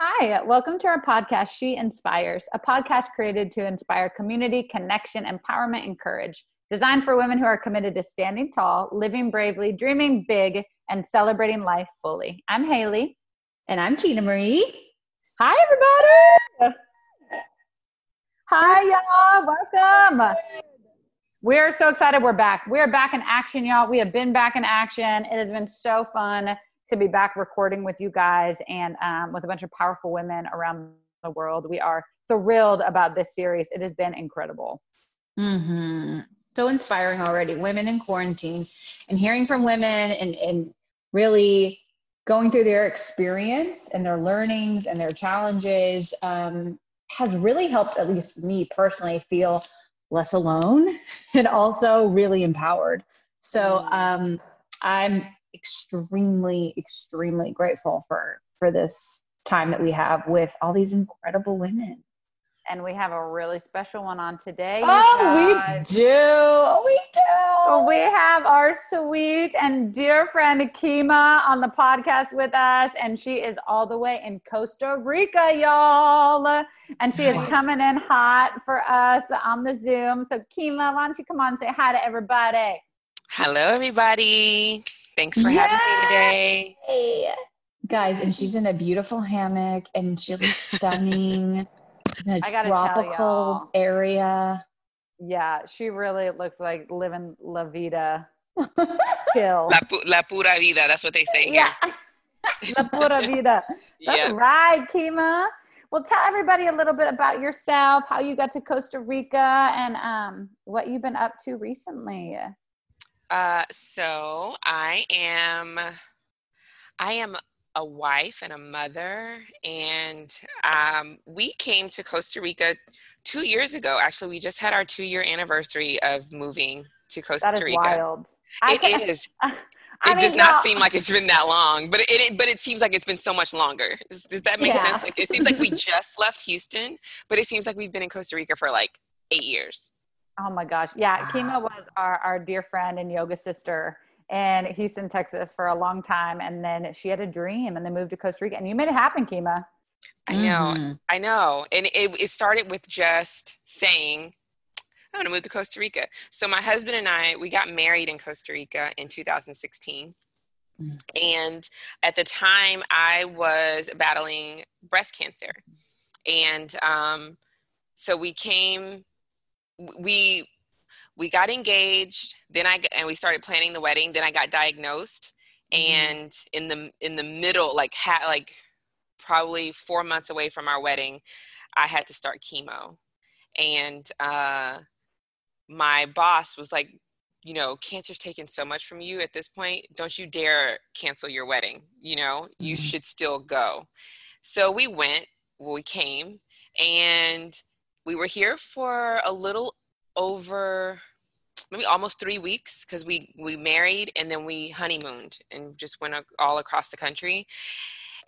Hi, welcome to our podcast, She Inspires, a podcast created to inspire community, connection, empowerment, and courage. Designed for women who are committed to standing tall, living bravely, dreaming big, and celebrating life fully. I'm Haley. And I'm Gina Marie. Hi, everybody. Hi, y'all. Welcome. We're so excited we're back. We're back in action, y'all. We have been back in action. It has been so fun to be back recording with you guys and um, with a bunch of powerful women around the world. We are thrilled about this series. It has been incredible. Mm-hmm. So inspiring already. Women in quarantine and hearing from women and, and really going through their experience and their learnings and their challenges um, has really helped, at least me personally, feel less alone and also really empowered. So mm-hmm. um, I'm extremely, extremely grateful for for this time that we have with all these incredible women. And we have a really special one on today. Oh, we do. Oh, We do. We have our sweet and dear friend Kima on the podcast with us. And she is all the way in Costa Rica, y'all. And she is coming in hot for us on the Zoom. So, Kima, why don't you come on and say hi to everybody? Hello, everybody. Thanks for Yay! having me today. Hey. Guys, and she's in a beautiful hammock and she looks stunning in a tropical area. Yeah, she really looks like living La Vida. Chill. La, la pura vida, that's what they say here. Yeah. la pura vida. That's yeah. right, Kima. Well, tell everybody a little bit about yourself, how you got to Costa Rica, and um, what you've been up to recently. Uh, so I am, I am a wife and a mother, and um, we came to Costa Rica two years ago. Actually, we just had our two-year anniversary of moving to Costa that is Rica. Wild. It can, is. I it mean, does not no. seem like it's been that long, but it, it, but it seems like it's been so much longer. Does, does that make yeah. sense? Like it seems like we just left Houston, but it seems like we've been in Costa Rica for like eight years. Oh my gosh. Yeah. Wow. Kima was our, our dear friend and yoga sister in Houston, Texas for a long time. And then she had a dream and then moved to Costa Rica. And you made it happen, Kima. I know. Mm-hmm. I know. And it, it started with just saying, I want to move to Costa Rica. So my husband and I, we got married in Costa Rica in 2016. Mm. And at the time, I was battling breast cancer. And um, so we came we we got engaged then i and we started planning the wedding then i got diagnosed. Mm-hmm. and in the in the middle like had like probably four months away from our wedding i had to start chemo. And uh my boss was like you know cancer's taken so much from you at this point. Don't you dare cancel your wedding. You know you mm-hmm. should still go. So we went well, we came and we were here for a little over maybe almost three weeks because we we married and then we honeymooned and just went all across the country.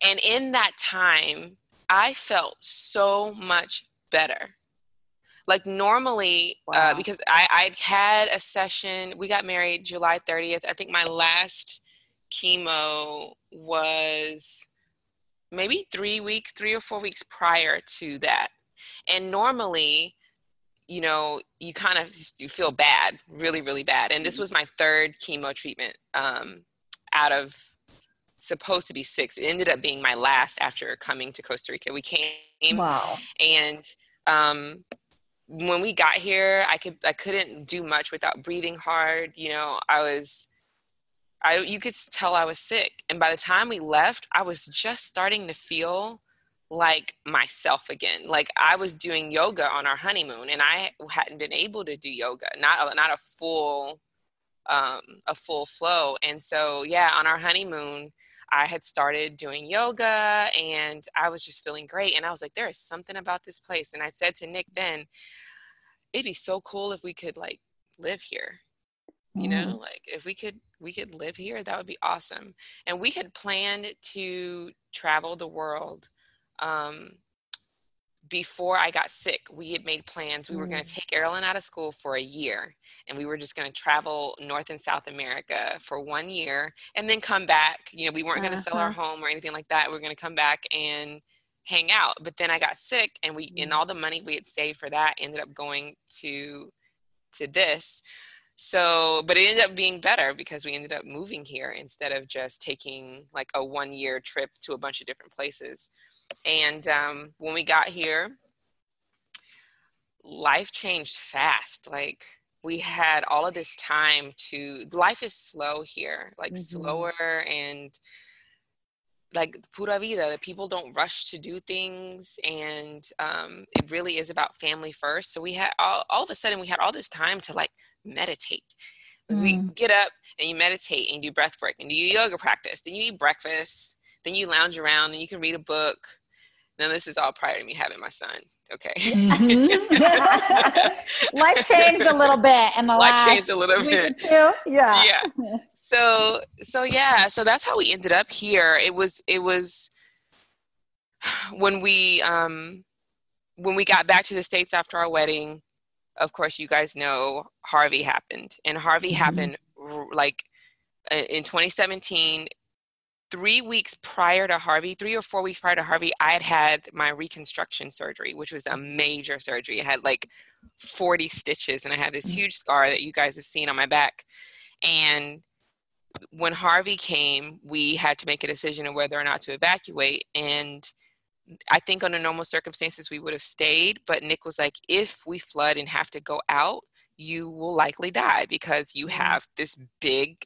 And in that time i felt so much better. Like normally uh, wow. uh, because I, i'd had a session we got married july 30th i think my last chemo was maybe three weeks three or four weeks prior to that and normally you know you kind of you feel bad really really bad. And this mm-hmm. was my third chemo treatment um, out of supposed to be six. It ended up being my last after coming to costa rica. We came wow. and um, when we got here i could i couldn't do much without breathing hard you know. I was i you could tell i was sick. And by the time we left i was just starting to feel like myself again. Like I was doing yoga on our honeymoon and I hadn't been able to do yoga, not a, not a full um, a full flow. And so yeah, on our honeymoon, I had started doing yoga and I was just feeling great. And I was like, there is something about this place. And I said to Nick then, it'd be so cool if we could like live here. You know, mm. like if we could we could live here, that would be awesome. And we had planned to travel the world um, before I got sick, we had made plans. We mm. were going to take Erilyn out of school for a year, and we were just going to travel North and South America for one year, and then come back. You know, we weren't going to uh-huh. sell our uh-huh. home or anything like that. We were going to come back and hang out. But then I got sick, and we mm. and all the money we had saved for that ended up going to to this. So, but it ended up being better because we ended up moving here instead of just taking like a one year trip to a bunch of different places. And um, when we got here, life changed fast. Like we had all of this time to, life is slow here, like mm-hmm. slower and like pura vida that people don't rush to do things and um, it really is about family first so we had all, all of a sudden we had all this time to like meditate mm. we get up and you meditate and you do breath work and you yoga practice then you eat breakfast then you lounge around and you can read a book now this is all prior to me having my son. Okay. Mm-hmm. Life changed a little bit and the Life last changed a little bit. Yeah. Yeah so so yeah so that's how we ended up here it was it was when we um when we got back to the states after our wedding of course you guys know harvey happened and harvey mm-hmm. happened like in 2017 three weeks prior to harvey three or four weeks prior to harvey i had had my reconstruction surgery which was a major surgery i had like 40 stitches and i had this mm. huge scar that you guys have seen on my back and when Harvey came, we had to make a decision of whether or not to evacuate. And I think under normal circumstances, we would have stayed. But Nick was like, if we flood and have to go out, you will likely die because you mm-hmm. have this big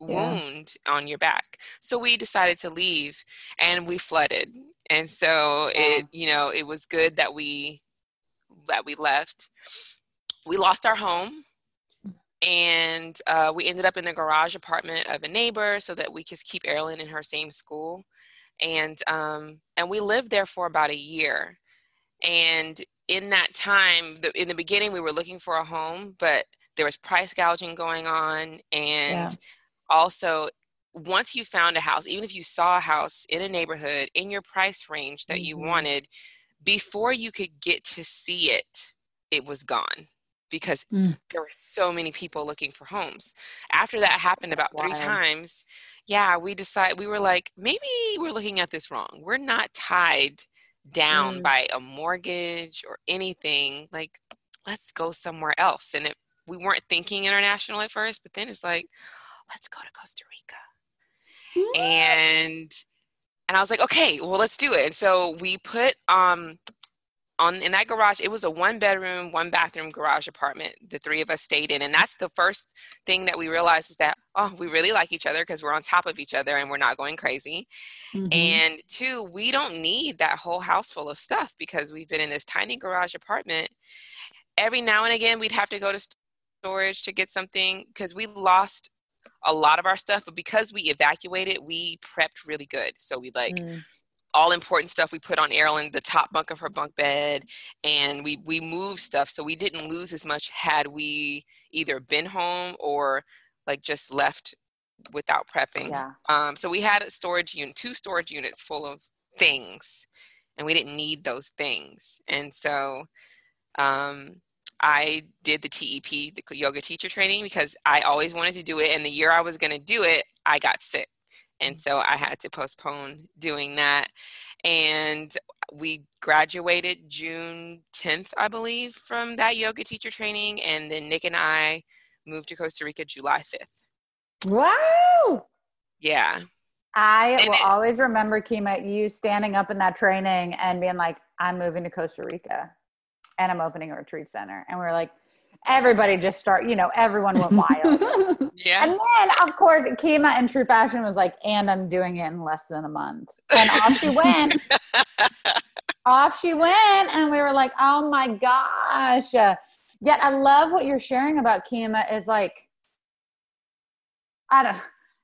wound yeah. on your back. So we decided to leave and we flooded. And so yeah. it, you know, it was good that we that we left. We lost our home and uh, we ended up in the garage apartment of a neighbor so that we could keep Erilyn in her same school, and um, and we lived there for about a year. And in that time, the, in the beginning, we were looking for a home, but there was price gouging going on, and yeah. also once you found a house, even if you saw a house in a neighborhood in your price range that mm-hmm. you wanted, before you could get to see it, it was gone because mm. there were so many people looking for homes. After that happened about three times, yeah, we decided we were like, maybe we're looking at this wrong. We're not tied down mm. by a mortgage or anything. Like, let's go somewhere else. And it, we weren't thinking international at first, but then it's like, let's go to Costa Rica. Mm. And and I was like, okay, well, let's do it. And so we put um on in that garage it was a one bedroom one bathroom garage apartment the three of us stayed in and that's the first thing that we realized is that oh we really like each other because we're on top of each other and we're not going crazy. Mm-hmm. and two we don't need that whole house full of stuff because we've been in this tiny garage apartment. Every now and again we'd have to go to storage to get something because we lost a lot of our stuff but because we evacuated we prepped really good. So we like mm all important stuff we put on Erilyn, the top bunk of her bunk bed, and we we moved stuff so we didn't lose as much had we either been home or like just left without prepping. Yeah. Um, so we had a storage unit, two storage units full of things, and we didn't need those things. And so um, I did the TEP, the yoga teacher training, because I always wanted to do it. And the year I was going to do it, I got sick and so I had to postpone doing that. And we graduated June 10th, I believe, from that yoga teacher training, and then Nick and I moved to Costa Rica July 5th. Wow! Yeah. I and will it, always remember Kima you standing up in that training and being like, "I'm moving to Costa Rica, and I'm opening a retreat center," and we are like, everybody just start, you know, everyone went wild. yeah. And then, of course, Kima in true fashion was like, and I'm doing it in less than a month. And off she went. off she went. And we were like, oh my gosh. Yet I love what you're sharing about Kima is like, I don't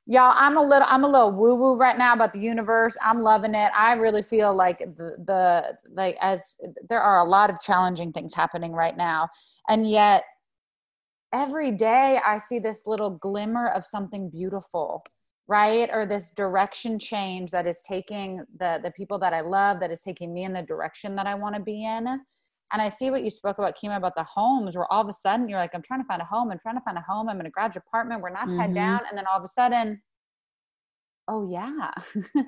y'all i'm a little i'm a little woo woo right now about the universe i'm loving it i really feel like the the like as there are a lot of challenging things happening right now and yet every day I see this little glimmer of something beautiful. right or this direction change that is taking the the people that i love that is taking me in the direction that i want to be in and i see what you spoke about kima about the homes where all of a sudden you're like i'm trying to find a home i'm trying to find a home i'm in a garage apartment we're not tied mm-hmm. down and then all of a sudden oh yeah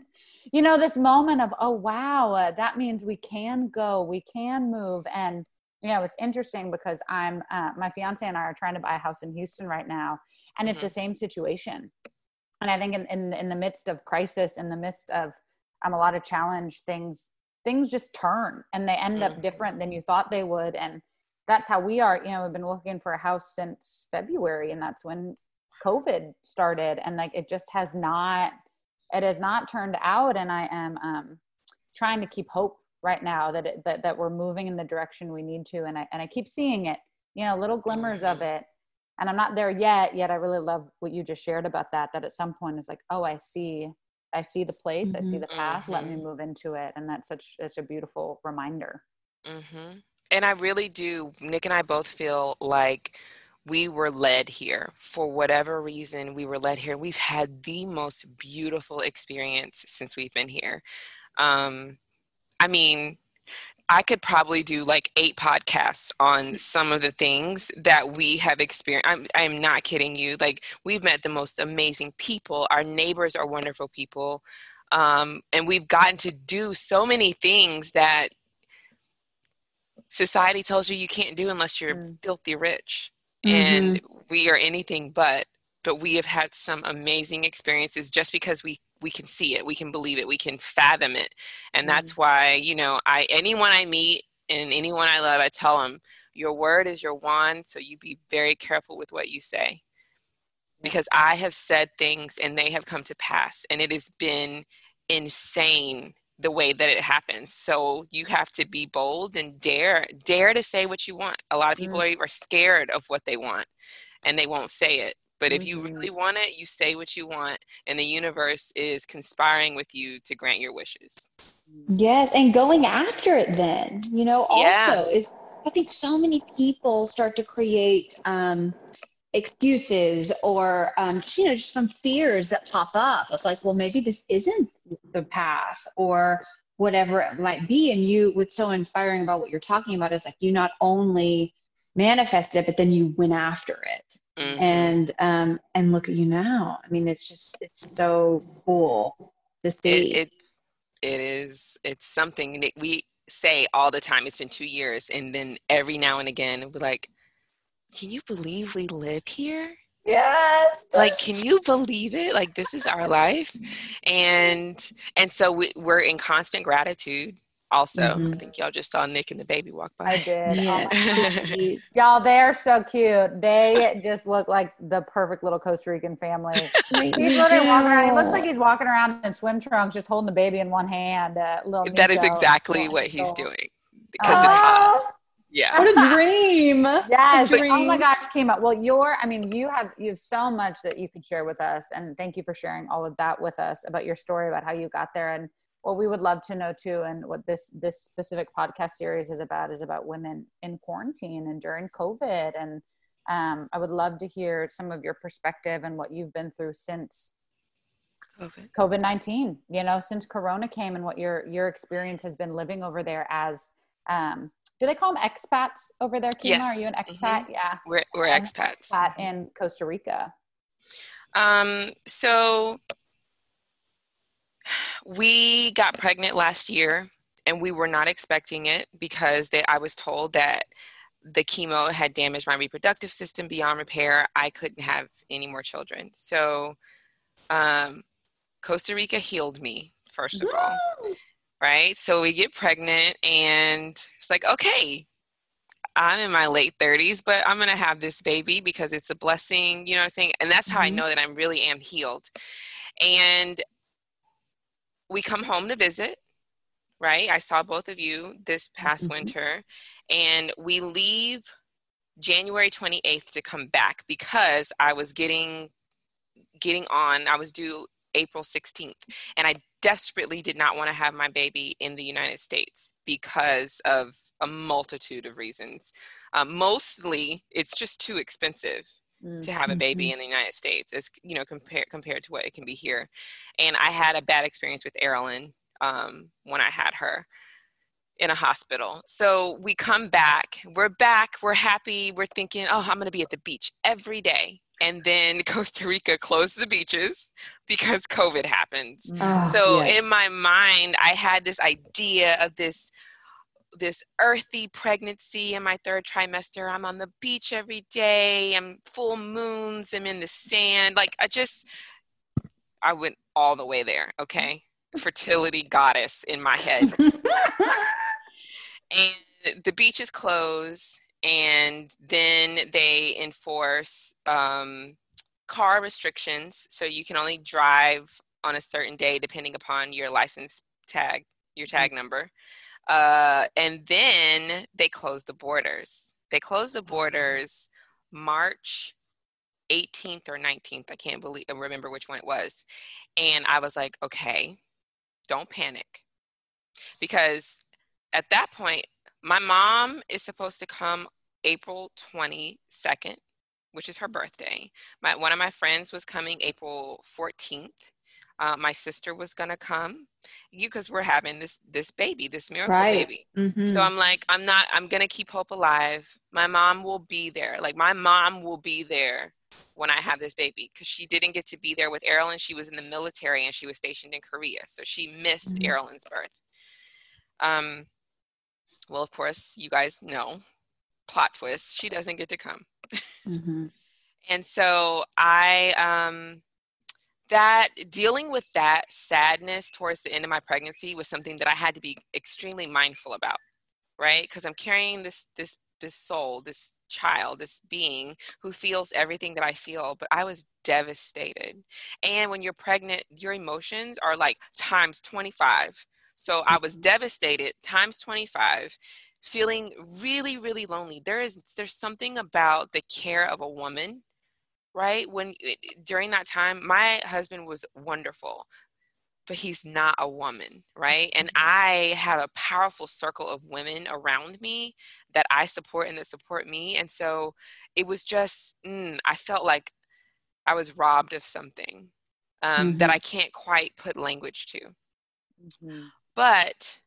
you know this moment of oh wow uh, that means we can go we can move and you know it's interesting because i'm uh, my fiance and i are trying to buy a house in houston right now and mm-hmm. it's the same situation and i think in, in in the midst of crisis in the midst of um, a lot of challenge things things just turn and they end mm-hmm. up different than you thought they would and that's how we are you know we've been looking for a house since february and that's when covid started and like it just has not it has not turned out and i am um, trying to keep hope right now that, it, that that we're moving in the direction we need to and i and i keep seeing it you know little glimmers of it and i'm not there yet yet i really love what you just shared about that that at some point it's like oh i see i see the place mm-hmm. i see the path mm-hmm. let me mm-hmm. move into it and that's such such a beautiful reminder mm-hmm. and i really do nick and i both feel like we were led here for whatever reason we were led here we've had the most beautiful experience since we've been here um, i mean i could probably do like eight podcasts on some of the things that we have experienced I'm, I'm not kidding you like we've met the most amazing people our neighbors are wonderful people um, and we've gotten to do so many things that society tells you you can't do unless you're mm. filthy rich and mm-hmm. we are anything but but we have had some amazing experiences just because we we can see it we can believe it we can fathom it and that's mm-hmm. why you know i anyone i meet and anyone i love i tell them your word is your wand so you be very careful with what you say because i have said things and they have come to pass and it has been insane the way that it happens. So you have to be bold and dare dare to say what you want. A lot of people mm-hmm. are, are scared of what they want and they won't say it. But if you really mm-hmm. want it, you say what you want, and the universe is conspiring with you to grant your wishes. Yes, and going after it then, you know, also yeah. is I think so many people start to create um, excuses or um, you know just from fears that pop up of like well maybe this isn't the path or whatever it might be and you what's so inspiring about what you're talking about is like you not only manifested it but then you went after it mm-hmm. and um and look at you now i mean it's just it's so cool to see it, it's it is it's something that we say all the time it's been two years and then every now and again we're like can you believe we live here? Yes. Like, can you believe it? Like, this is our life, and and so we, we're in constant gratitude. Also, mm-hmm. I think y'all just saw Nick and the baby walk by. I did. Yeah. Oh y'all, they're so cute. They just look like the perfect little Costa Rican family. he's literally walking around. He looks like he's walking around in swim trunks, just holding the baby in one hand. Uh, little that is exactly what he's doing because it's hot. Yeah. What a dream. yes. A dream. Oh my gosh, Kima. Well, you're, I mean, you have, you have so much that you could share with us. And thank you for sharing all of that with us about your story, about how you got there. And what we would love to know too, and what this, this specific podcast series is about is about women in quarantine and during COVID. And um, I would love to hear some of your perspective and what you've been through since COVID 19, you know, since Corona came and what your, your experience has been living over there as, um, do they call them expats over there? Kima? Yes. Are you an expat? Mm-hmm. Yeah. We're, we're expats. Expat in Costa Rica. Um, so we got pregnant last year and we were not expecting it because they, I was told that the chemo had damaged my reproductive system beyond repair. I couldn't have any more children. So um, Costa Rica healed me, first of Woo! all right? So we get pregnant, and it's like, okay, I'm in my late 30s, but I'm going to have this baby because it's a blessing, you know what I'm saying? And that's how mm-hmm. I know that I really am healed. And we come home to visit, right? I saw both of you this past mm-hmm. winter, and we leave January 28th to come back because I was getting getting on I was due April 16th and I desperately did not want to have my baby in the United States because of a multitude of reasons. Um, mostly, it's just too expensive. Mm-hmm. to have a baby mm-hmm. in the United States as you know compared compared to what it can be here. And I had a bad experience with Erilyn um, when I had her in a hospital. So we come back, we're back, we're happy, we're thinking, oh, I'm gonna be at the beach every day. And then Costa Rica closed the beaches because COVID happens. Oh, so yes. in my mind, I had this idea of this this earthy pregnancy in my third trimester. I'm on the beach every day. I'm full moons. I'm in the sand. Like I just, I went all the way there. Okay, fertility goddess in my head. and the beaches close and then they enforce um, car restrictions so you can only drive on a certain day depending upon your license tag your tag mm-hmm. number uh, and then they closed the borders. They closed the borders march 18th or 19th i can't believe I remember which one it was. And i was like okay don't panic. Because at that point, my mom is supposed to come April 22nd, which is her birthday. My, one of my friends was coming April 14th. Uh, my sister was gonna come, you because we're having this this baby, this miracle right. baby. Mm-hmm. So I'm like, I'm not. I'm gonna keep hope alive. My mom will be there. Like my mom will be there when I have this baby because she didn't get to be there with Erilyn. She was in the military and she was stationed in Korea, so she missed mm-hmm. Erilyn's birth. Um, well, of course, you guys know, plot twist, she doesn't get to come. Mm-hmm. and so I, um, that dealing with that sadness towards the end of my pregnancy was something that I had to be extremely mindful about, right? Because I'm carrying this this this soul, this child, this being who feels everything that I feel, but I was devastated. And when you're pregnant, your emotions are like times 25. So I was mm-hmm. devastated times 25, feeling really, really lonely. There is there's something about the care of a woman, right? When during that time, my husband was wonderful, but he's not a woman, right? And mm-hmm. I have a powerful circle of women around me that I support and that support me. And so it was just, mm, I felt like I was robbed of something um, mm-hmm. that I can't quite put language to. Mm-hmm but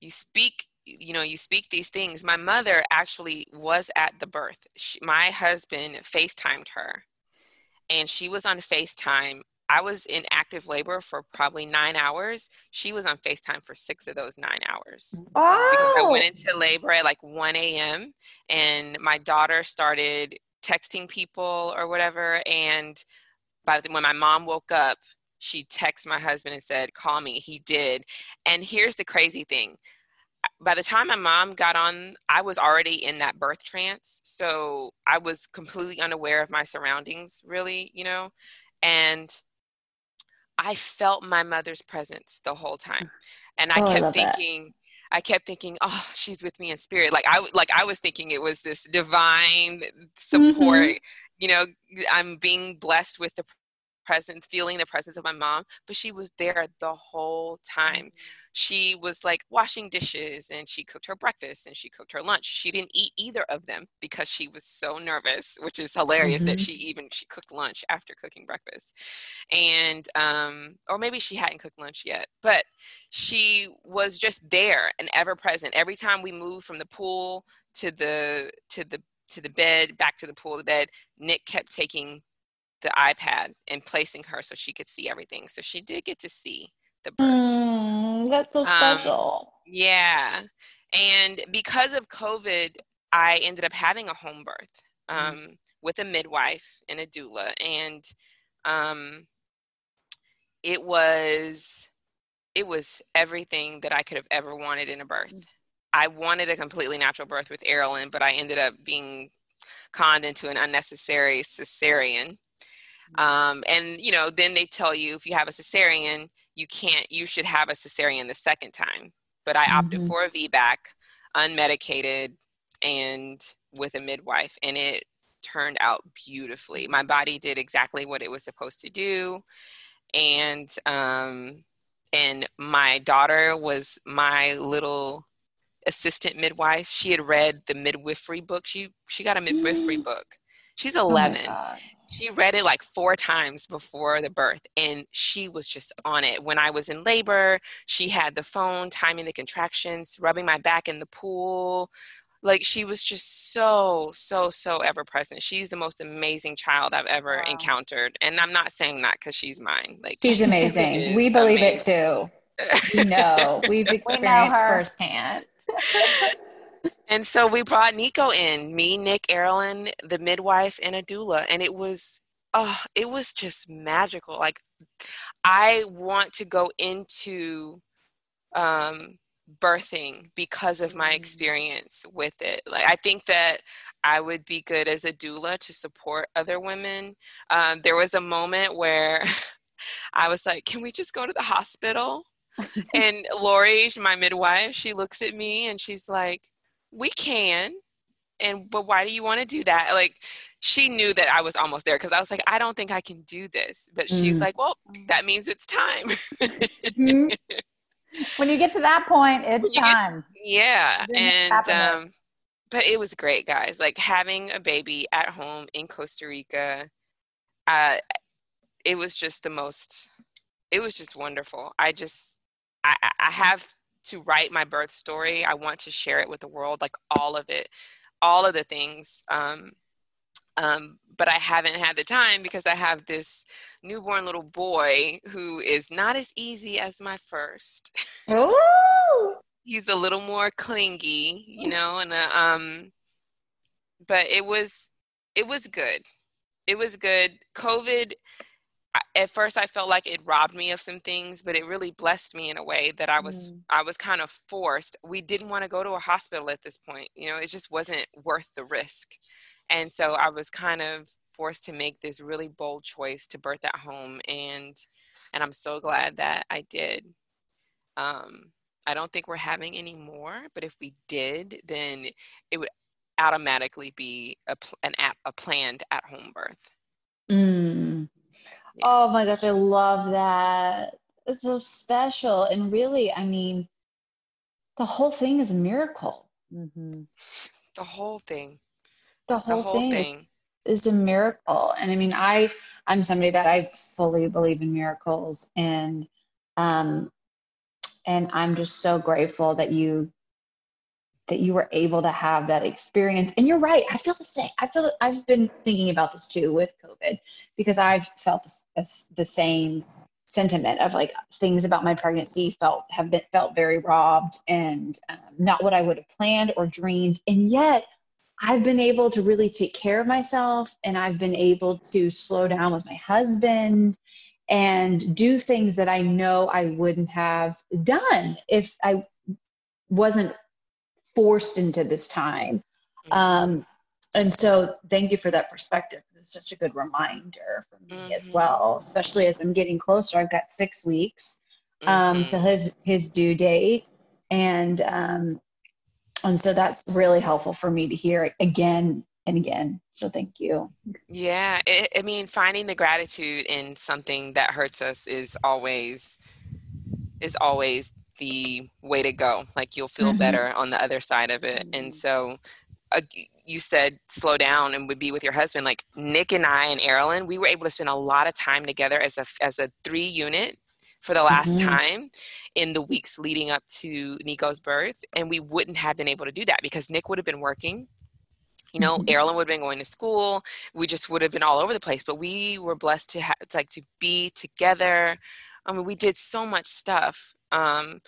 you speak you know you speak these things my mother actually was at the birth she, my husband facetimed her and she was on facetime i was in active labor for probably nine hours she was on facetime for six of those nine hours oh. i went oh! into labor at like 1 a.m and my daughter started texting people or whatever and by the when my mom woke up she texted my husband and said, Call me. He did. And here's the crazy thing by the time my mom got on, I was already in that birth trance. So I was completely unaware of my surroundings, really, you know, and I felt my mother's presence the whole time. And I oh, kept I thinking, that. I kept thinking, oh, she's with me in spirit. Like I like I was thinking it was this divine support. Mm-hmm. You know, I'm being blessed with the presence, feeling the presence of my mom, but she was there the whole time. Mm-hmm. She was like washing dishes and she cooked her breakfast and she cooked her lunch. She didn't eat either of them because she was so nervous, which is hilarious mm-hmm. that she even she cooked lunch after cooking breakfast. And um or maybe she hadn't cooked lunch yet, but she was just there and ever present. Every time we moved from the pool to the to the to the bed, back to the pool, the bed, Nick kept taking the iPad and placing her so she could see everything. So she did get to see the birth. Mm, that's so um, special. Um, yeah. And because of COVID, I ended up having a home birth mm. um, mm. with a midwife and a doula. And um, it was it was everything that I could have ever wanted in a birth. Mm. I wanted a completely natural birth with Erilyn, but I ended up being conned into an unnecessary cesarean. Um, and you know, then they tell you if you have a cesarean, you can't, you should have a cesarean the second time. But I opted mm-hmm. for a VBAC, unmedicated, and with a midwife, and it turned out beautifully. My body did exactly what it was supposed to do, and um, and my daughter was my little assistant midwife. She had read the midwifery book. She she got a midwifery mm. book She's 11. Oh she read it like four times before the birth and she was just on it. When i was in labor she had the phone timing the contractions rubbing my back in the pool. Like she was just so so so ever present. She's the most amazing child i've ever wow. encountered and i'm not saying that because she's mine like she's amazing. We believe amazing. it too. We know. We've experienced we firsthand and so we brought nico in me nick Erilyn, the midwife and a doula and it was oh it was just magical like i want to go into um birthing because of my mm. experience with it. Like I think that I would be good as a doula to support other women. Um, there was a moment where I was like, "Can we just go to the hospital?" and Lori, my midwife, she looks at me and she's like, "We can." And but why do you want to do that? Like she knew that I was almost there because I was like, I don't think I can do this. But she's mm. like, well, that means it's time. mm-hmm when you get to that point, it's time. Get, yeah. And um, but it was great, guys. Like having a baby at home in Costa Rica, uh, it was just the most it was just wonderful. I just I, I have to write my birth story. I want to share it with the world, like all of it, all of the things. Um, um, but I haven't had the time because I have this newborn little boy who is not as easy as my first. Oh. He's a little more clingy, you know, and uh, um, but it was it was good. It was good. COVID. At first, I felt like it robbed me of some things, but it really blessed me in a way that I was mm. I was kind of forced. We didn't want to go to a hospital at this point. You know, it just wasn't worth the risk and so i was kind of forced to make this really bold choice to birth at home and and i'm so glad that i did um i don't think we're having any more but if we did then it would automatically be a an a planned at home birth mm. Yeah. oh my gosh i love that it's so special and really i mean the whole thing is a miracle mm-hmm. the whole thing the whole, the whole thing, thing. Is, is a miracle. And I mean, I I'm somebody that I fully believe in miracles, and um, and I'm just so grateful that you that you were able to have that experience. And you're right. I feel the same. I feel I've been thinking about this too with COVID because I've felt this, the same sentiment of like things about my pregnancy felt have been felt very robbed and um, not what I would have planned or dreamed. And yet I've been able to really take care of myself and I've been able to slow down with my husband and do things that I know I wouldn't have done if I wasn't forced into this time. Mm-hmm. Um, and so thank you for that perspective. It's such a good reminder for me mm-hmm. as well, especially as I'm getting closer. I've got six weeks um, mm-hmm. to his his due date, and um, and so that's really helpful for me to hear again and again so thank you yeah it, i mean finding the gratitude in something that hurts us is always is always the way to go like you'll feel mm-hmm. better on the other side of it and so uh, you said slow down and would be with your husband like nick and i and Erilyn, we were able to spend a lot of time together as a as a three unit for the last mm-hmm. time in the weeks leading up to Nico's birth. And we wouldn't have been able to do that because Nick would have been working. You know, mm-hmm. Erilyn would have been going to school. We just would have been all over the place. But we were blessed to have, like, to be together. I mean, we did so much stuff. Um,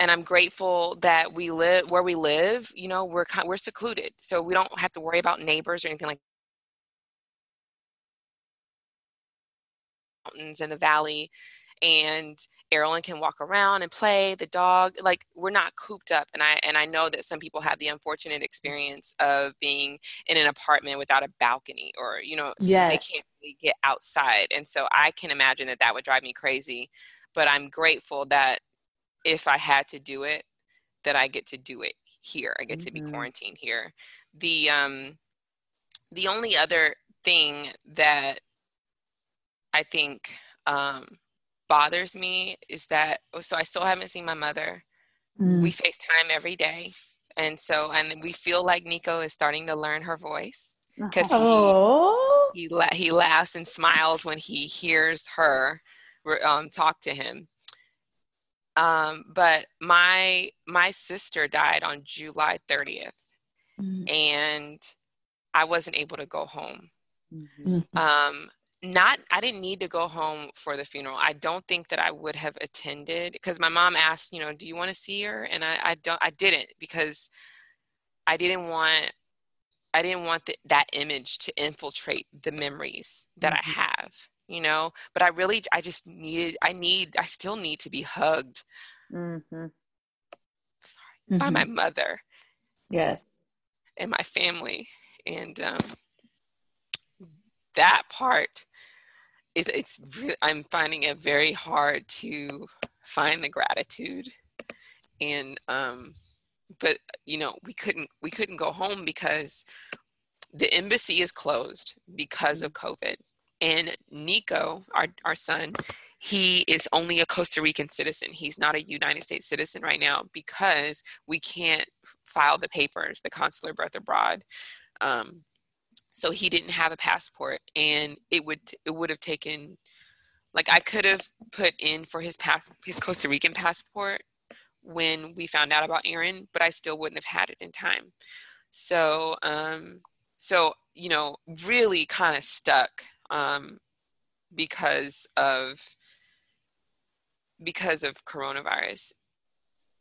and I'm grateful that we live where we live. You know, we're we're secluded, so we don't have to worry about neighbors or anything like mountains in the valley and Erilyn can walk around and play the dog like we're not cooped up and I and I know that some people have the unfortunate experience of being in an apartment without a balcony or you know yes. they can't really get outside and so I can imagine that that would drive me crazy but I'm grateful that if I had to do it that I get to do it here I get mm-hmm. to be mm-hmm. quarantined here the um the only other thing that I think um bothers me is that oh, so I still haven't seen my mother. Mm. We FaceTime every day. And so and we feel like Nico is starting to learn her voice. because Oh. he he, la- he laughs and smiles when he hears her um, talk to him. Um, but my my sister died on July 30th, Mm. and I wasn't able to go home. Mhm. Mhm. Um, not I didn't need to go home for the funeral. I don't think that I would have attended because my mom asked, you know, do you want to see her? And I, I don't I didn't because I didn't want I didn't want the, that image to infiltrate the memories that Mhm. I have, you know. But I really I just needed I need I still need to be hugged Mhm. by Mhm. my mother Yes. and my family and um, that part it, it's i'm finding it very hard to find the gratitude. And um but you know we couldn't we couldn't go home because the embassy is closed because of covid. And nico our, our son he is only a costa rican citizen. He's not a united states citizen right now because we can't file the papers the consular birth abroad. Um, so he didn't have a passport and it would it would have taken like i could have put in for his pass his costa rican passport when we found out about aaron but i still wouldn't have had it in time. So um so you know really kind of stuck um because of because of coronavirus.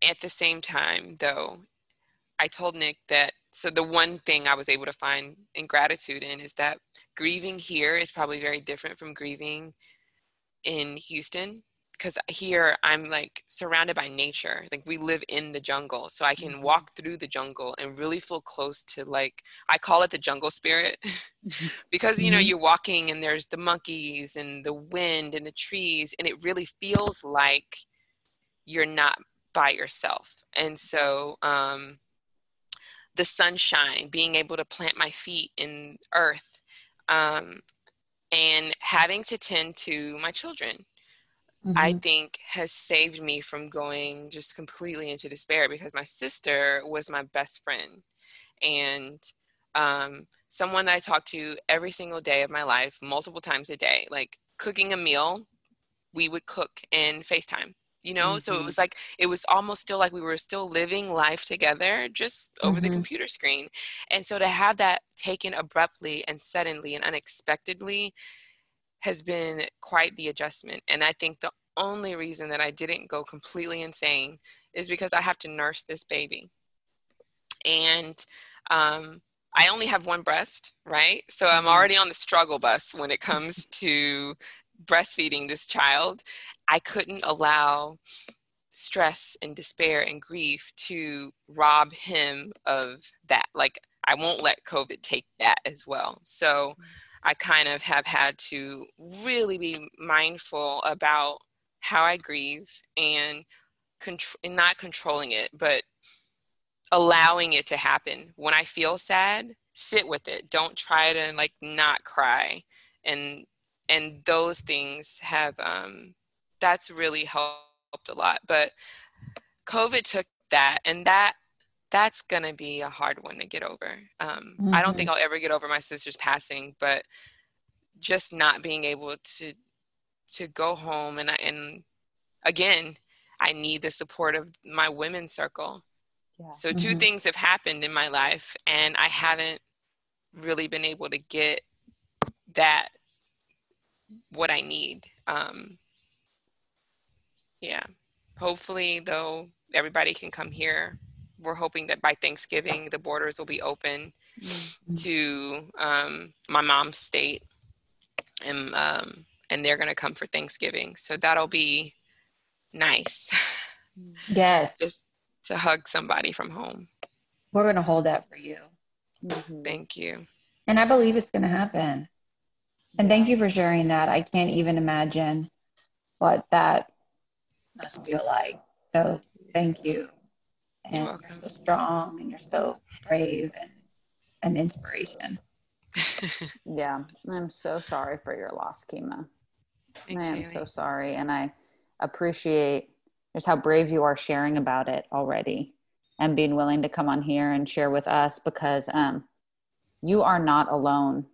At the same time though i told nick that so the one thing i was able to find in gratitude in is that grieving here is probably very different from grieving in houston because here i'm like surrounded by nature. Like we live in the jungle so i can walk through the jungle and really feel close to like i call it the jungle spirit because you know Mhm. you're walking and there's the monkeys and the wind and the trees and it really feels like you're not by yourself. And so um the sunshine being able to plant my feet in earth um and having to tend to my children I Mhm. think has saved me from going just completely into despair because my sister was my best friend and um, someone that I talked to every single day of my life, multiple times a day. Like cooking a meal, we would cook in FaceTime, you know? So it was like, it was almost still like we were still living life together just over the Mhm. computer screen. And so to have that taken abruptly and suddenly and unexpectedly has been quite the adjustment. And I think the only reason that I didn't go completely insane is because I have to nurse this baby. And um, I only have one breast, right? So I'm Mhm. already on the struggle bus when it comes to breastfeeding this child. I couldn't allow stress and despair and grief to rob him of that. Like, I won't let COVID take that as well. So, I kind of have had to really be mindful about how I grieve and, and not controlling it, but allowing it to happen. When I feel sad, sit with it. Don't try to like not cry. And and those things have um that's really helped a lot. But COVID took that and that that's gonna be a hard one to get over. Um, I don't think I'll ever get over my sister's passing, but just not being able to to go home and I, and again, I need the support of my women's circle. Yeah. So 2 Mhm. things have happened in my life, and I haven't really been able to get that what I need. Um, yeah. Hopefully, though, everybody can come here. We're hoping that by Thanksgiving, the borders will be open Mhm. to um, my mom's state, and um, and they're gonna come for Thanksgiving. So that'll be nice, Yes. just to hug somebody from home. We're going to hold that for you. Mhm. Thank you. And I believe it's going to happen. And thank you for sharing that. I can't even imagine what that must feel like. So thank you. And You're you're, so strong and you're so brave and an inspiration. Yeah, I'm so sorry for your loss, Kima. Thanks, I am Haley. so sorry, and I appreciate just how brave you are sharing about it already, and being willing to come on here and share with us because um, you are not alone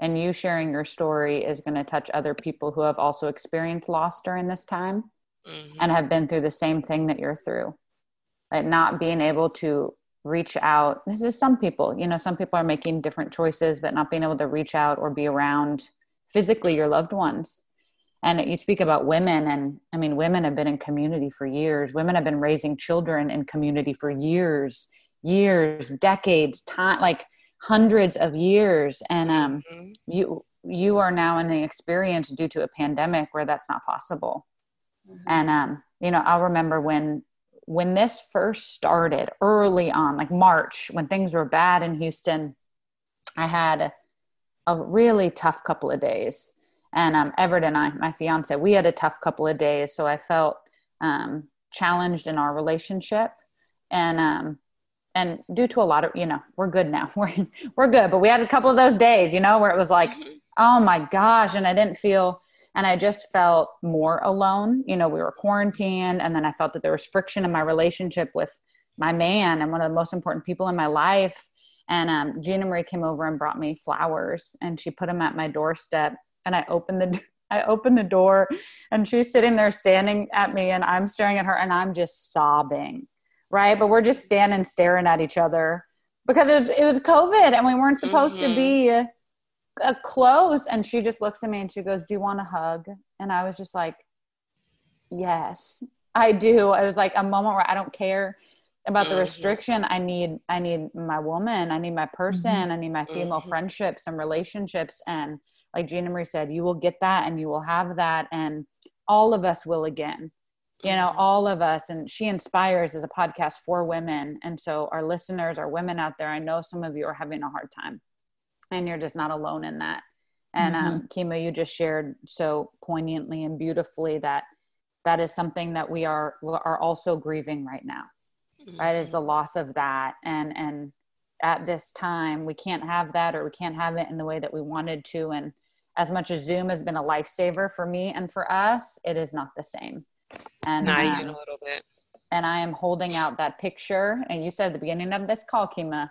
and you sharing your story is going to touch other people who have also experienced loss during this time mm-hmm. and have been through the same thing that you're through. Like not being able to reach out. This is some people you know some people are making different choices but not being able to reach out or be around physically your loved ones. And you speak about women and i mean women have been in community for years. Women have been raising children in community for years years decades time like hundreds of years and um, mm-hmm. you you are now in the experience due to a pandemic where that's not possible mm-hmm. and um, you know i'll remember when when this first started early on like march when things were bad in houston i had a, really tough couple of days and um, everett and i my fiance we had a tough couple of days so i felt um, challenged in our relationship and um, and due to a lot of you know we're good now. We're we're good but we had a couple of those days you know where it was like mm-hmm. oh my gosh and i didn't feel and i just felt more alone. You know we were quarantined and then i felt that there was friction in my relationship with my man and one of the most important people in my life. And um, gina marie came over and brought me flowers and she put them at my doorstep and i opened the I opened the door and she's sitting there standing at me and I'm staring at her and I'm just sobbing right? But we're just standing staring at each other because it was it was COVID and we weren't supposed mm-hmm. to be uh, close. And she just looks at me and she goes, "Do you want a hug?" And I was just like, "Yes, I do." It was like a moment where I don't care about the mm-hmm. restriction. I need I need my woman. I need my person. Mm-hmm. I need my female mm-hmm. friendships and relationships. And like Gina Marie said, you will get that and you will have that, and all of us will again you know all of us and she inspires is a podcast for women and so our listeners our women out there i know some of you are having a hard time and you're just not alone in that and um, mm-hmm. um, kima you just shared so poignantly and beautifully that that is something that we are are also grieving right now mm-hmm. right is the loss of that and and at this time we can't have that or we can't have it in the way that we wanted to and as much as zoom has been a lifesaver for me and for us it is not the same and not um, even a little bit. And I am holding out that picture. And you said at the beginning of this call, Kima,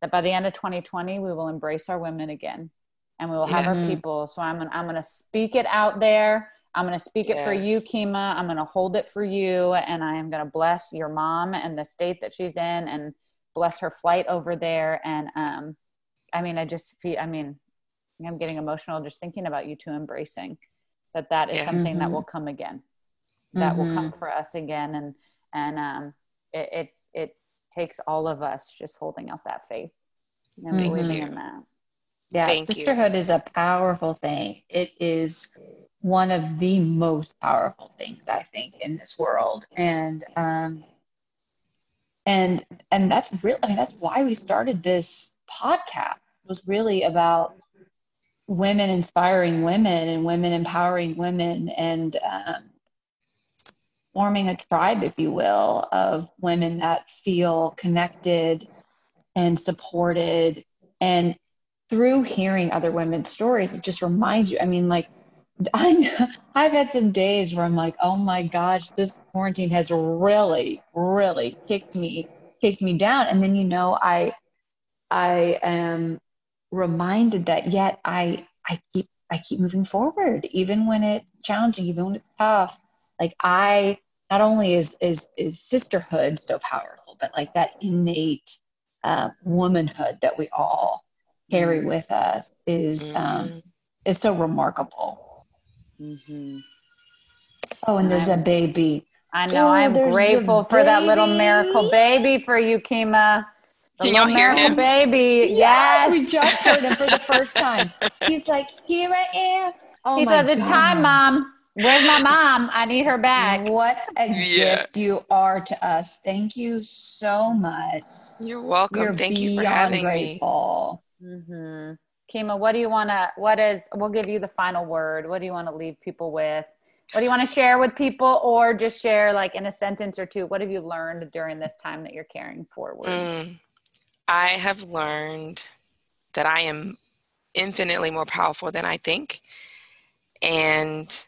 that by the end of 2020 we will embrace our women again, and we will have yes. our people. So I'm gonna, I'm going to speak it out there. I'm going to speak yes. it for you, Kima. I'm going to hold it for you, and I am going to bless your mom and the state that she's in, and bless her flight over there. And um, I mean, I just feel. I mean, I'm getting emotional just thinking about you two embracing that. That is yeah. something mm-hmm. that will come again that mm-hmm. will come mm-hmm. for us again and and um it, it it takes all of us just holding out that faith and Thank believing you. in that yeah Thank sisterhood you. is a powerful thing it is one of the most powerful things i think in this world and um and and that's really i mean that's why we started this podcast was really about women inspiring women and women empowering women and um, forming a tribe, if you will, of women that feel connected and supported. And through hearing other women's stories, it just reminds you. I mean, like, I, I've had some days where I'm like, oh my gosh, this quarantine has really, really kicked me, kicked me down. And then, you know, I, I am reminded that yet I, I keep, I keep moving forward, even when it's challenging, even when it's tough like i not only is is is sisterhood so powerful but like that innate uh, womanhood that we all carry mm-hmm. with us is um, mm-hmm. um is so remarkable mm-hmm. oh and there's I'm, a baby i know oh, i'm grateful for that little miracle baby for you kima the Can y'all hear him? Baby, yes. yes. We just heard him for the first time. He's like, here I am. Oh he says, it's time, mom. Where's my mom? I need her back. What a yeah. gift you are to us. Thank you so much. You're welcome. You're Thank you for having grateful. me. Mm-hmm. Kima, what do you want to, what is, we'll give you the final word. What do you want to leave people with? What do you want to share with people or just share like in a sentence or two? What have you learned during this time that you're carrying forward? Mm, I have learned that I am infinitely more powerful than I think. And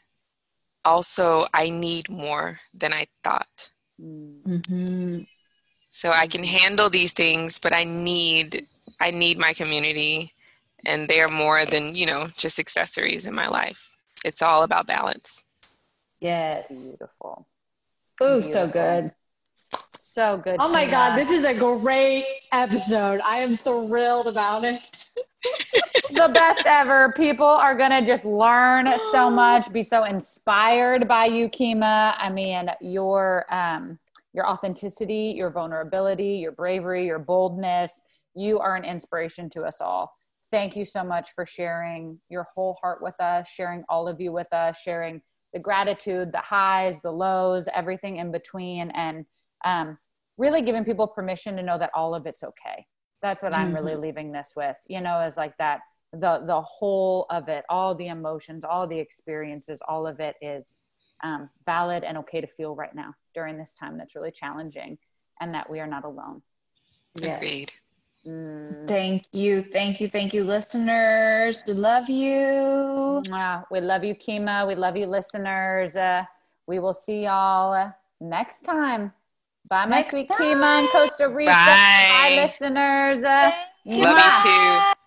also I need more than I thought. Mm-hmm. So I can handle these things, but I need I need my community, and they're more than you know just accessories in my life. It's all about balance. Yes. Beautiful. Oh, so good. So good. Oh my Tina. God, this is a great episode. I am thrilled about it. the best ever. People are gonna just learn so much, be so inspired by you, Kima. I mean, your um, your authenticity, your vulnerability, your bravery, your boldness. You are an inspiration to us all. Thank you so much for sharing your whole heart with us, sharing all of you with us, sharing the gratitude, the highs, the lows, everything in between, and um, really giving people permission to know that all of it's okay. That's what I'm really leaving this with, you know, is like that the the whole of it, all the emotions, all the experiences, all of it is um, valid and okay to feel right now during this time that's really challenging, and that we are not alone. Yes. Agreed. Mm. Thank you. Thank you. Thank you, listeners. We love you. Mwah. We love you, Kima. We love you, listeners. Uh, we will see y'all next time. Bye, my Next sweet Kima in. Costa Rica. Bye. Bye, listeners. Uh, Thank Love you too.